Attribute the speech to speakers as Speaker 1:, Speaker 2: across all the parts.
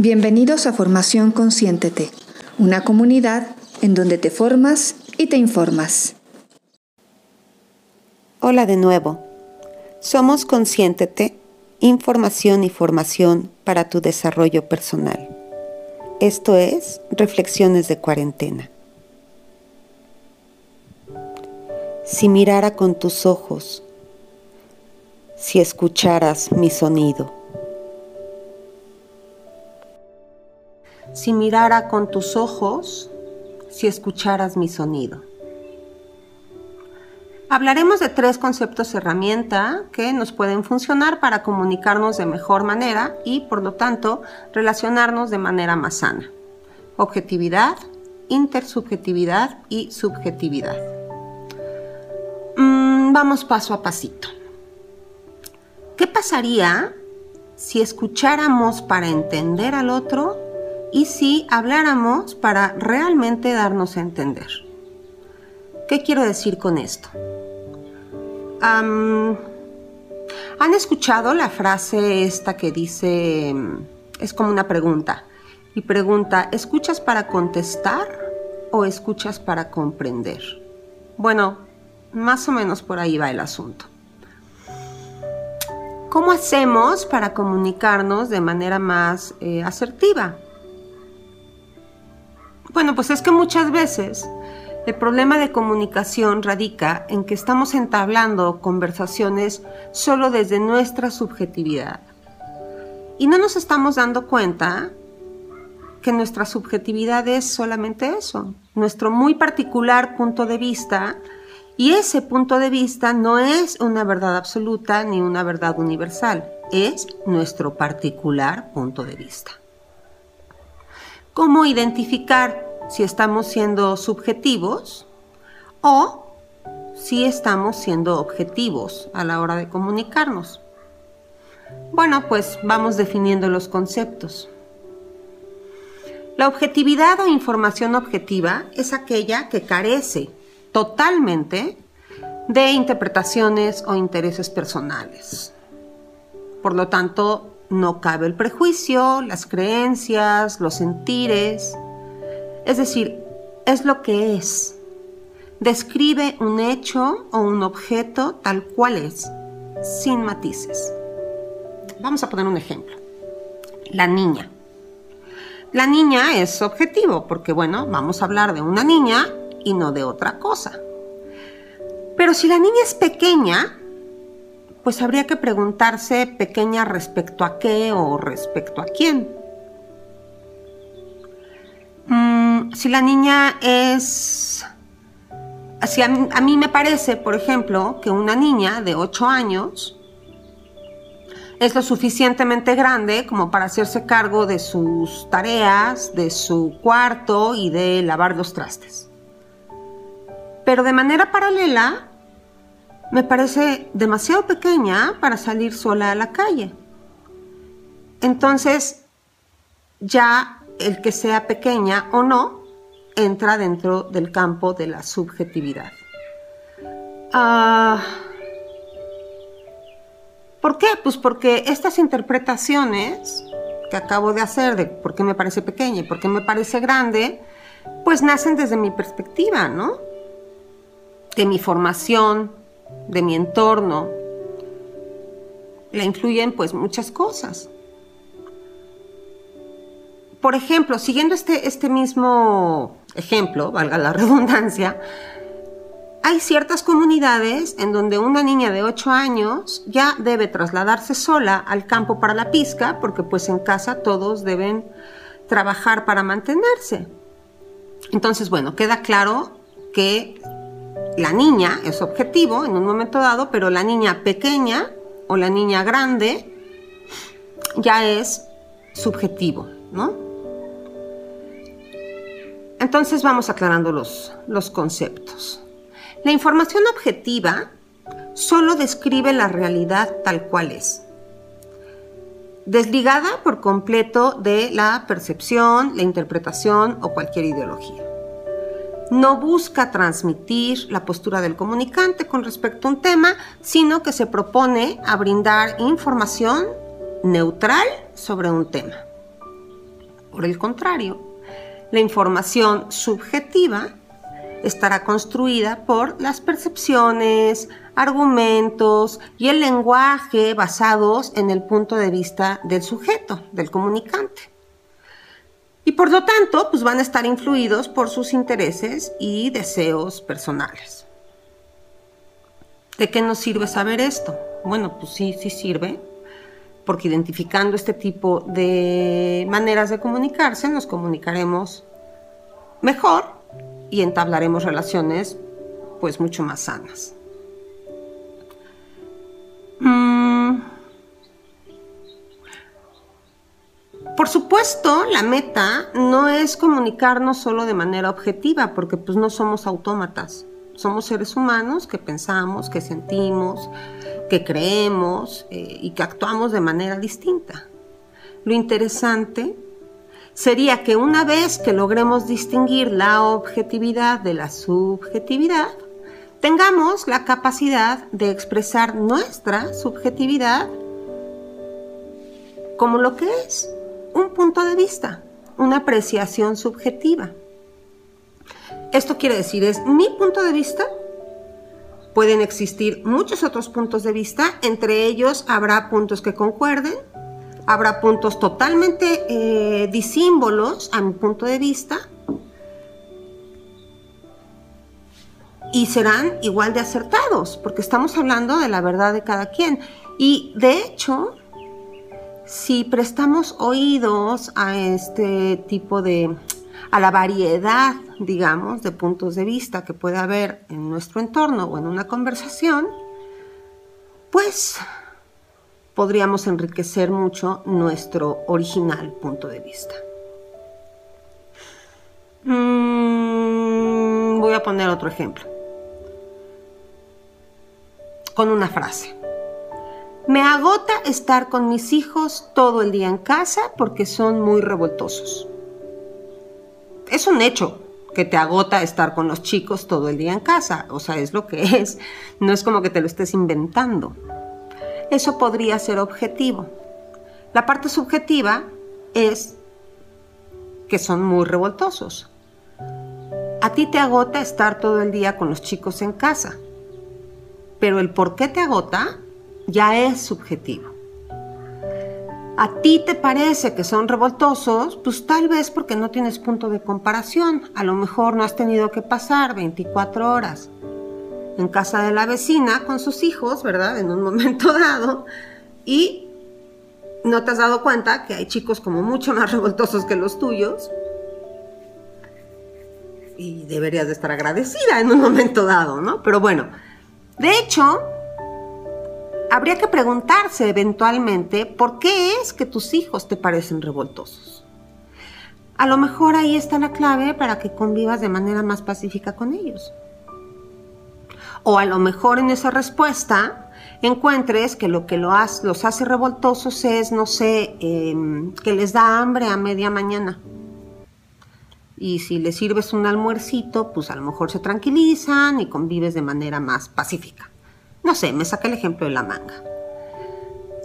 Speaker 1: Bienvenidos a Formación Consciéntete, una comunidad en donde te formas y te informas.
Speaker 2: Hola de nuevo. Somos Consciéntete, información y formación para tu desarrollo personal. Esto es Reflexiones de Cuarentena. Si mirara con tus ojos, si escucharas mi sonido si mirara con tus ojos, si escucharas mi sonido. Hablaremos de tres conceptos herramienta que nos pueden funcionar para comunicarnos de mejor manera y, por lo tanto, relacionarnos de manera más sana. Objetividad, intersubjetividad y subjetividad. Mm, vamos paso a pasito. ¿Qué pasaría si escucháramos para entender al otro y si habláramos para realmente darnos a entender. ¿Qué quiero decir con esto? ¿Han escuchado la frase esta que dice, es como una pregunta, y pregunta, ¿escuchas para contestar o escuchas para comprender? Bueno, más o menos por ahí va el asunto. ¿Cómo hacemos para comunicarnos de manera más eh, asertiva? Bueno, pues es que muchas veces el problema de comunicación radica en que estamos entablando conversaciones solo desde nuestra subjetividad. Y no nos estamos dando cuenta que nuestra subjetividad es solamente eso, nuestro muy particular punto de vista, y ese punto de vista no es una verdad absoluta ni una verdad universal, es nuestro particular punto de vista cómo identificar si estamos siendo subjetivos o si estamos siendo objetivos a la hora de comunicarnos. Bueno, pues vamos definiendo los conceptos. La objetividad o información objetiva es aquella que carece totalmente de interpretaciones o intereses personales. Por lo tanto, no cabe el prejuicio, las creencias, los sentires. Es decir, es lo que es. Describe un hecho o un objeto tal cual es, sin matices. Vamos a poner un ejemplo. La niña. La niña es objetivo porque, bueno, vamos a hablar de una niña y no de otra cosa. Pero si la niña es pequeña, pues habría que preguntarse pequeña respecto a qué o respecto a quién. Mm, si la niña es... Si a, mí me parece, por ejemplo, que una niña de 8 años es lo suficientemente grande como para hacerse cargo de sus tareas, de su cuarto y de lavar los trastes. Pero de manera paralela, me parece demasiado pequeña para salir sola a la calle. Entonces, ya el que sea pequeña o no entra dentro del campo de la subjetividad. Ah, ¿Por qué? Pues porque estas interpretaciones que acabo de hacer de por qué me parece pequeña y por qué me parece grande, pues nacen desde mi perspectiva, ¿no? De mi formación, de mi entorno, la influyen pues muchas cosas. Por ejemplo, siguiendo este, este mismo ejemplo, valga la redundancia, hay ciertas comunidades en donde una niña de 8 años ya debe trasladarse sola al campo para la pizca, porque pues en casa todos deben trabajar para mantenerse. Entonces, bueno, queda claro que la niña es objetivo en un momento dado, pero la niña pequeña o la niña grande ya es subjetivo, ¿no? Entonces vamos aclarando los, los conceptos. La información objetiva solo describe la realidad tal cual es, desligada por completo de la percepción, la interpretación o cualquier ideología no busca transmitir la postura del comunicante con respecto a un tema, sino que se propone a brindar información neutral sobre un tema. Por el contrario, la información subjetiva estará construida por las percepciones, argumentos y el lenguaje basados en el punto de vista del sujeto, del comunicante. Y por lo tanto, pues van a estar influidos por sus intereses y deseos personales. ¿De qué nos sirve saber esto? Bueno, pues sí, sí sirve, porque identificando este tipo de maneras de comunicarse, nos comunicaremos mejor y entablaremos relaciones pues mucho más sanas. Mm. Por supuesto, la meta no es comunicarnos solo de manera objetiva, porque pues no somos autómatas. Somos seres humanos que pensamos, que sentimos, que creemos eh, y que actuamos de manera distinta. Lo interesante sería que una vez que logremos distinguir la objetividad de la subjetividad, tengamos la capacidad de expresar nuestra subjetividad como lo que es, un punto de vista, una apreciación subjetiva. Esto quiere decir, es mi punto de vista. Pueden existir muchos otros puntos de vista, entre ellos habrá puntos que concuerden, habrá puntos totalmente eh, disímbolos a mi punto de vista y serán igual de acertados, porque estamos hablando de la verdad de cada quien. Y de hecho, si prestamos oídos a este tipo de, a la variedad, digamos, de puntos de vista que puede haber en nuestro entorno o en una conversación, pues podríamos enriquecer mucho nuestro original punto de vista. Mm, voy a poner otro ejemplo. Con una frase. Me agota estar con mis hijos todo el día en casa porque son muy revoltosos. Es un hecho que te agota estar con los chicos todo el día en casa. O sea, es lo que es. No es como que te lo estés inventando eso podría ser objetivo. La parte subjetiva es que son muy revoltosos. A ti te agota estar todo el día con los chicos en casa, pero el por qué te agota ya es subjetivo. A ti te parece que son revoltosos, pues tal vez porque no tienes punto de comparación. A lo mejor no has tenido que pasar 24 horas en casa de la vecina con sus hijos, ¿verdad? En un momento dado. Y no te has dado cuenta que hay chicos como mucho más revoltosos que los tuyos. Y deberías de estar agradecida en un momento dado, ¿no? Pero bueno, de hecho, habría que preguntarse eventualmente por qué es que tus hijos te parecen revoltosos. A lo mejor ahí está la clave para que convivas de manera más pacífica con ellos. O a lo mejor en esa respuesta encuentres que lo que los hace revoltosos es, no sé, em, que les da hambre a media mañana. Y si les sirves un almuercito, pues a lo mejor se tranquilizan y convives de manera más pacífica. No sé, me saca el ejemplo de la manga.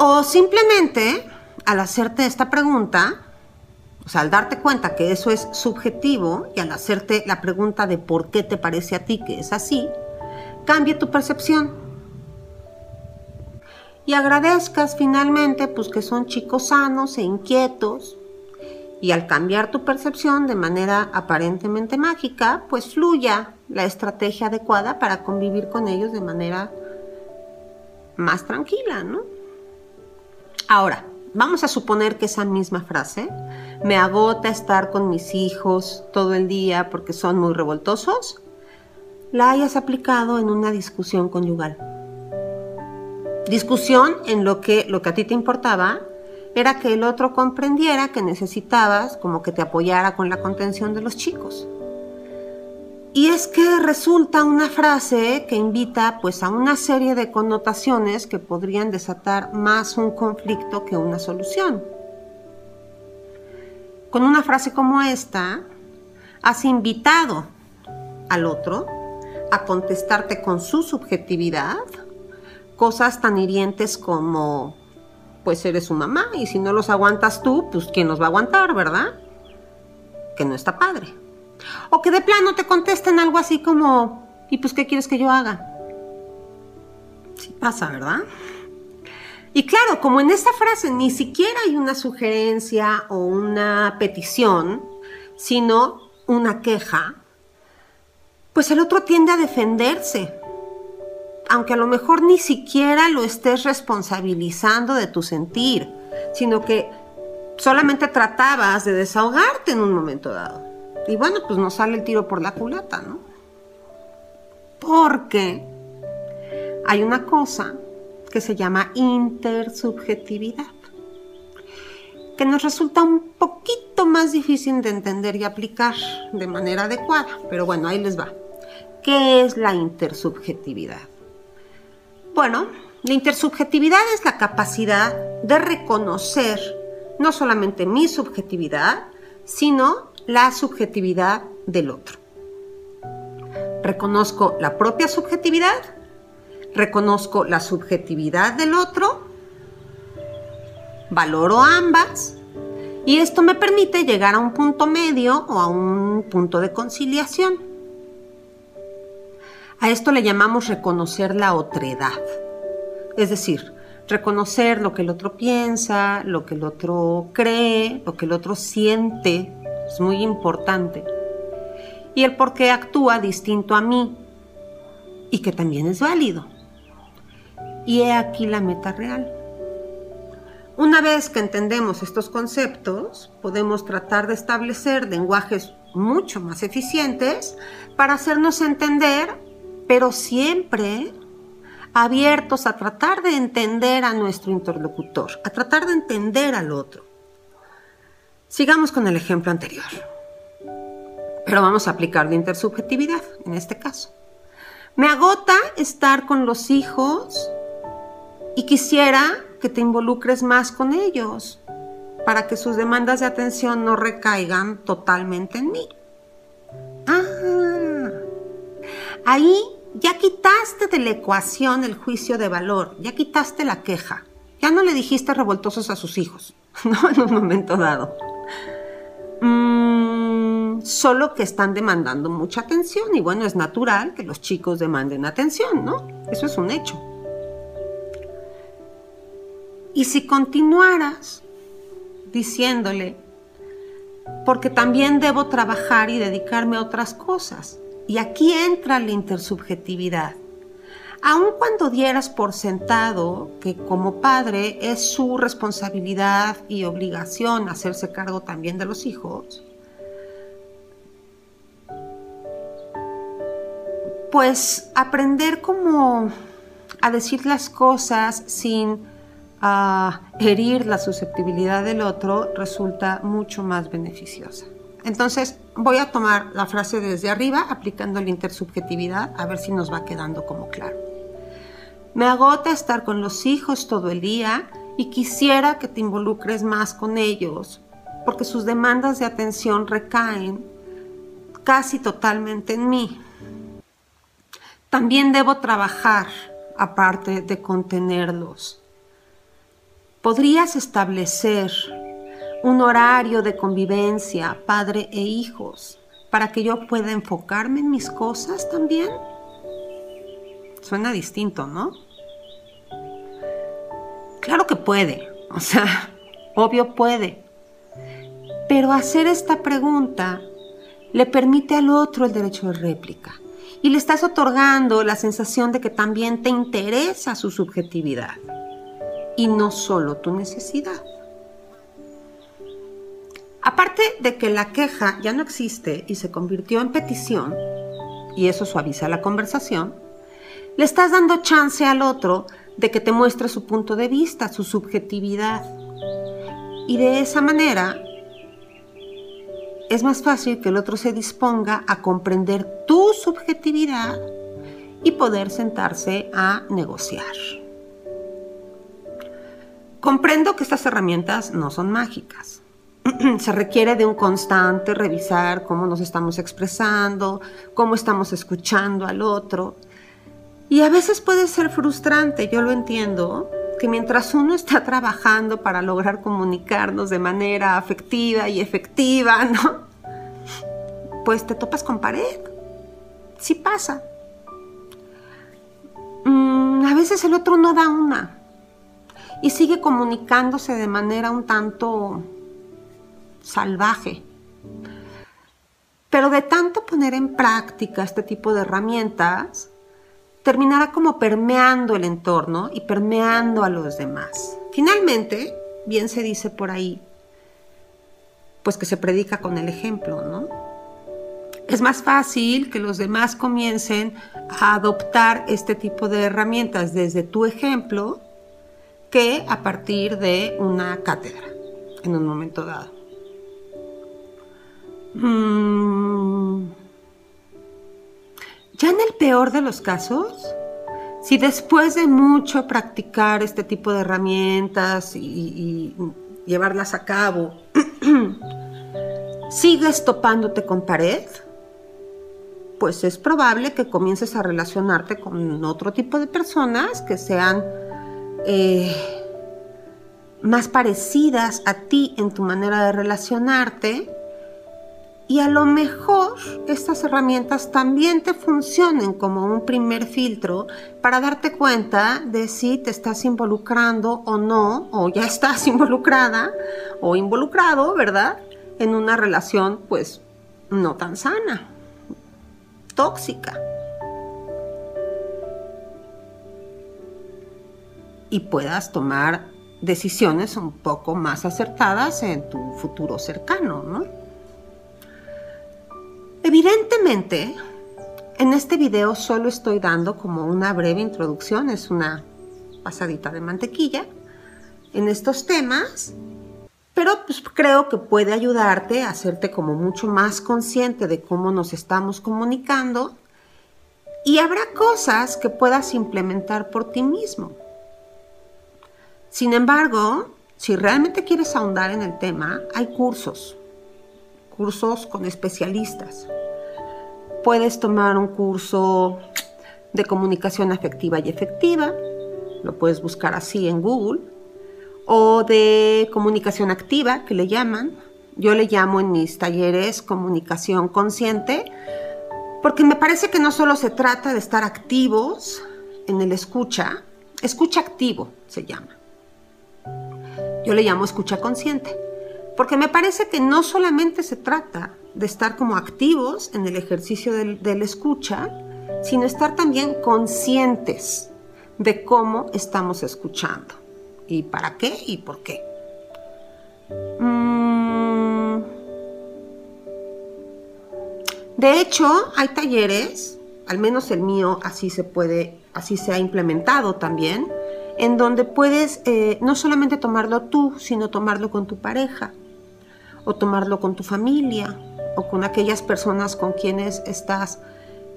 Speaker 2: O simplemente, al hacerte esta pregunta, o sea, al darte cuenta que eso es subjetivo y al hacerte la pregunta de por qué te parece a ti que es así, cambie tu percepción. Y agradezcas finalmente pues que son chicos sanos e inquietos. Y al cambiar tu percepción de manera aparentemente mágica, pues fluya la estrategia adecuada para convivir con ellos de manera más tranquila, ¿no? Ahora, vamos a suponer que esa misma frase me agota estar con mis hijos todo el día porque son muy revoltosos la hayas aplicado en una discusión conyugal. Discusión en lo que lo que a ti te importaba era que el otro comprendiera que necesitabas como que te apoyara con la contención de los chicos. Y es que resulta una frase que invita pues a una serie de connotaciones que podrían desatar más un conflicto que una solución. Con una frase como esta, has invitado al otro a contestarte con su subjetividad cosas tan hirientes como, pues eres su mamá y si no los aguantas tú, pues ¿quién los va a aguantar, verdad? que no está padre. O que de plano te contesten algo así como, ¿y pues qué quieres que yo haga? Sí pasa, ¿verdad? Y claro, como en esta frase ni siquiera hay una sugerencia o una petición, sino una queja, pues el otro tiende a defenderse, aunque a lo mejor ni siquiera lo estés responsabilizando de tu sentir, sino que solamente tratabas de desahogarte en un momento dado. Y bueno, pues nos sale el tiro por la culata, ¿no? Porque hay una cosa que se llama intersubjetividad, que nos resulta un poquito más difícil de entender y aplicar de manera adecuada, pero bueno, ahí les va. ¿Qué es la intersubjetividad? Bueno, la intersubjetividad es la capacidad de reconocer no solamente mi subjetividad, sino la subjetividad del otro. Reconozco la propia subjetividad, reconozco la subjetividad del otro, valoro ambas y esto me permite llegar a un punto medio o a un punto de conciliación. A esto le llamamos reconocer la otredad, es decir, reconocer lo que el otro piensa, lo que el otro cree, lo que el otro siente, es muy importante. Y el por qué actúa distinto a mí y que también es válido. Y he aquí la meta real. Una vez que entendemos estos conceptos, podemos tratar de establecer lenguajes mucho más eficientes para hacernos entender, pero siempre abiertos a tratar de entender a nuestro interlocutor, a tratar de entender al otro. Sigamos con el ejemplo anterior. Pero vamos a aplicar la intersubjetividad en este caso. Me agota estar con los hijos y quisiera que te involucres más con ellos para que sus demandas de atención no recaigan totalmente en mí. Ah, ahí ya quitaste de la ecuación el juicio de valor, ya quitaste la queja, ya no le dijiste revoltosos a sus hijos, ¿no? En un momento dado. Mm, solo que están demandando mucha atención y bueno, es natural que los chicos demanden atención, ¿no? Eso es un hecho. Y si continuaras diciéndole, porque también debo trabajar y dedicarme a otras cosas, y aquí entra la intersubjetividad. Aun cuando dieras por sentado que como padre es su responsabilidad y obligación hacerse cargo también de los hijos, pues aprender como a decir las cosas sin ah, herir la susceptibilidad del otro resulta mucho más beneficiosa. Entonces, voy a tomar la frase desde arriba, aplicando la intersubjetividad, a ver si nos va quedando como claro. Me agota estar con los hijos todo el día y quisiera que te involucres más con ellos, porque sus demandas de atención recaen casi totalmente en mí. También debo trabajar aparte de contenerlos. ¿Podrías establecer un horario de convivencia, padre e hijos, para que yo pueda enfocarme en mis cosas también? Suena distinto, ¿no? Claro que puede, o sea, obvio puede. Pero hacer esta pregunta le permite al otro el derecho de réplica y le estás otorgando la sensación de que también te interesa su subjetividad y no solo tu necesidad. Aparte de que la queja ya no existe y se convirtió en petición, y eso suaviza la conversación, le estás dando chance al otro de que te muestre su punto de vista, su subjetividad. Y de esa manera es más fácil que el otro se disponga a comprender tu subjetividad y poder sentarse a negociar. Comprendo que estas herramientas no son mágicas. se requiere de un constante revisar cómo nos estamos expresando, cómo estamos escuchando al otro. Y a veces puede ser frustrante, yo lo entiendo, que mientras uno está trabajando para lograr comunicarnos de manera afectiva y efectiva, ¿no? pues te topas con pared. Sí pasa. Mm, a veces el otro no da una y sigue comunicándose de manera un tanto salvaje. Pero de tanto poner en práctica este tipo de herramientas, terminará como permeando el entorno y permeando a los demás. Finalmente, bien se dice por ahí, pues que se predica con el ejemplo, ¿no? Es más fácil que los demás comiencen a adoptar este tipo de herramientas desde tu ejemplo que a partir de una cátedra en un momento dado. Mm. Ya en el peor de los casos, si después de mucho practicar este tipo de herramientas y, llevarlas a cabo, sigues topándote con pared, pues es probable que comiences a relacionarte con otro tipo de personas que sean eh, más parecidas a ti en tu manera de relacionarte y a lo mejor estas herramientas también te funcionen como un primer filtro para darte cuenta de si te estás involucrando o no, o ya estás involucrada o involucrado, ¿verdad? En una relación pues no tan sana, tóxica. Y puedas tomar decisiones un poco más acertadas en tu futuro cercano, ¿no? Evidentemente, en este video solo estoy dando como una breve introducción, es una pasadita de mantequilla en estos temas, pero pues creo que puede ayudarte a hacerte como mucho más consciente de cómo nos estamos comunicando y habrá cosas que puedas implementar por ti mismo. Sin embargo, si realmente quieres ahondar en el tema, hay cursos, cursos con especialistas. Puedes tomar un curso de comunicación afectiva y efectiva, lo puedes buscar así en Google, o de comunicación activa, que le llaman. Yo le llamo en mis talleres comunicación consciente, porque me parece que no solo se trata de estar activos en el escucha, escucha activo se llama. Yo le llamo escucha consciente porque me parece que no solamente se trata de estar como activos en el ejercicio del, escucha, sino estar también conscientes de cómo estamos escuchando y para qué y por qué. Mm. De hecho, hay talleres, al menos el mío así se puede, así se ha implementado también, en donde puedes eh, no solamente tomarlo tú, sino tomarlo con tu pareja o tomarlo con tu familia o con aquellas personas con quienes estás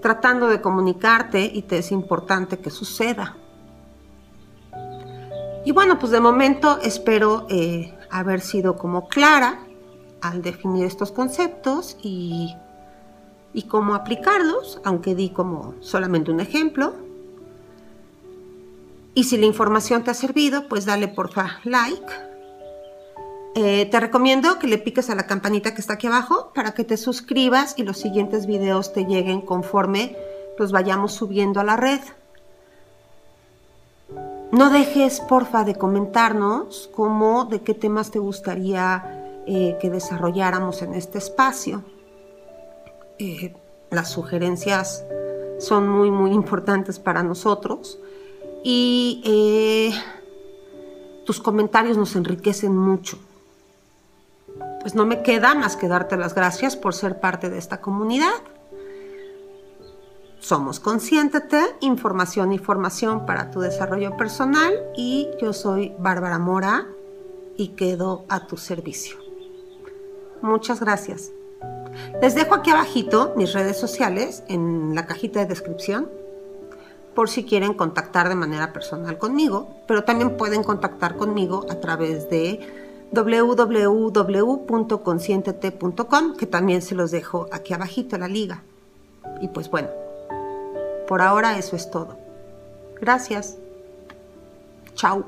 Speaker 2: tratando de comunicarte y te es importante que suceda. Y bueno, pues de momento espero eh, haber sido como clara al definir estos conceptos y, y cómo aplicarlos, aunque di como solamente un ejemplo. Y si la información te ha servido, pues dale porfa like eh, te recomiendo que le piques a la campanita que está aquí abajo para que te suscribas y los siguientes videos te lleguen conforme los vayamos subiendo a la red. No dejes, porfa, de comentarnos cómo, de qué temas te gustaría eh, que desarrolláramos en este espacio. Eh, las sugerencias son muy, muy importantes para nosotros y tus comentarios nos enriquecen mucho pues no me queda más que darte las gracias por ser parte de esta comunidad. Somos Consciéntete, información y formación para tu desarrollo personal y yo soy Bárbara Mora y quedo a tu servicio. Muchas gracias. Les dejo aquí abajito mis redes sociales en la cajita de descripción por si quieren contactar de manera personal conmigo, pero también pueden contactar conmigo a través de www.conscientete.com, que también se los dejo aquí abajito la liga. Y pues bueno, por ahora eso es todo. Gracias. Chao.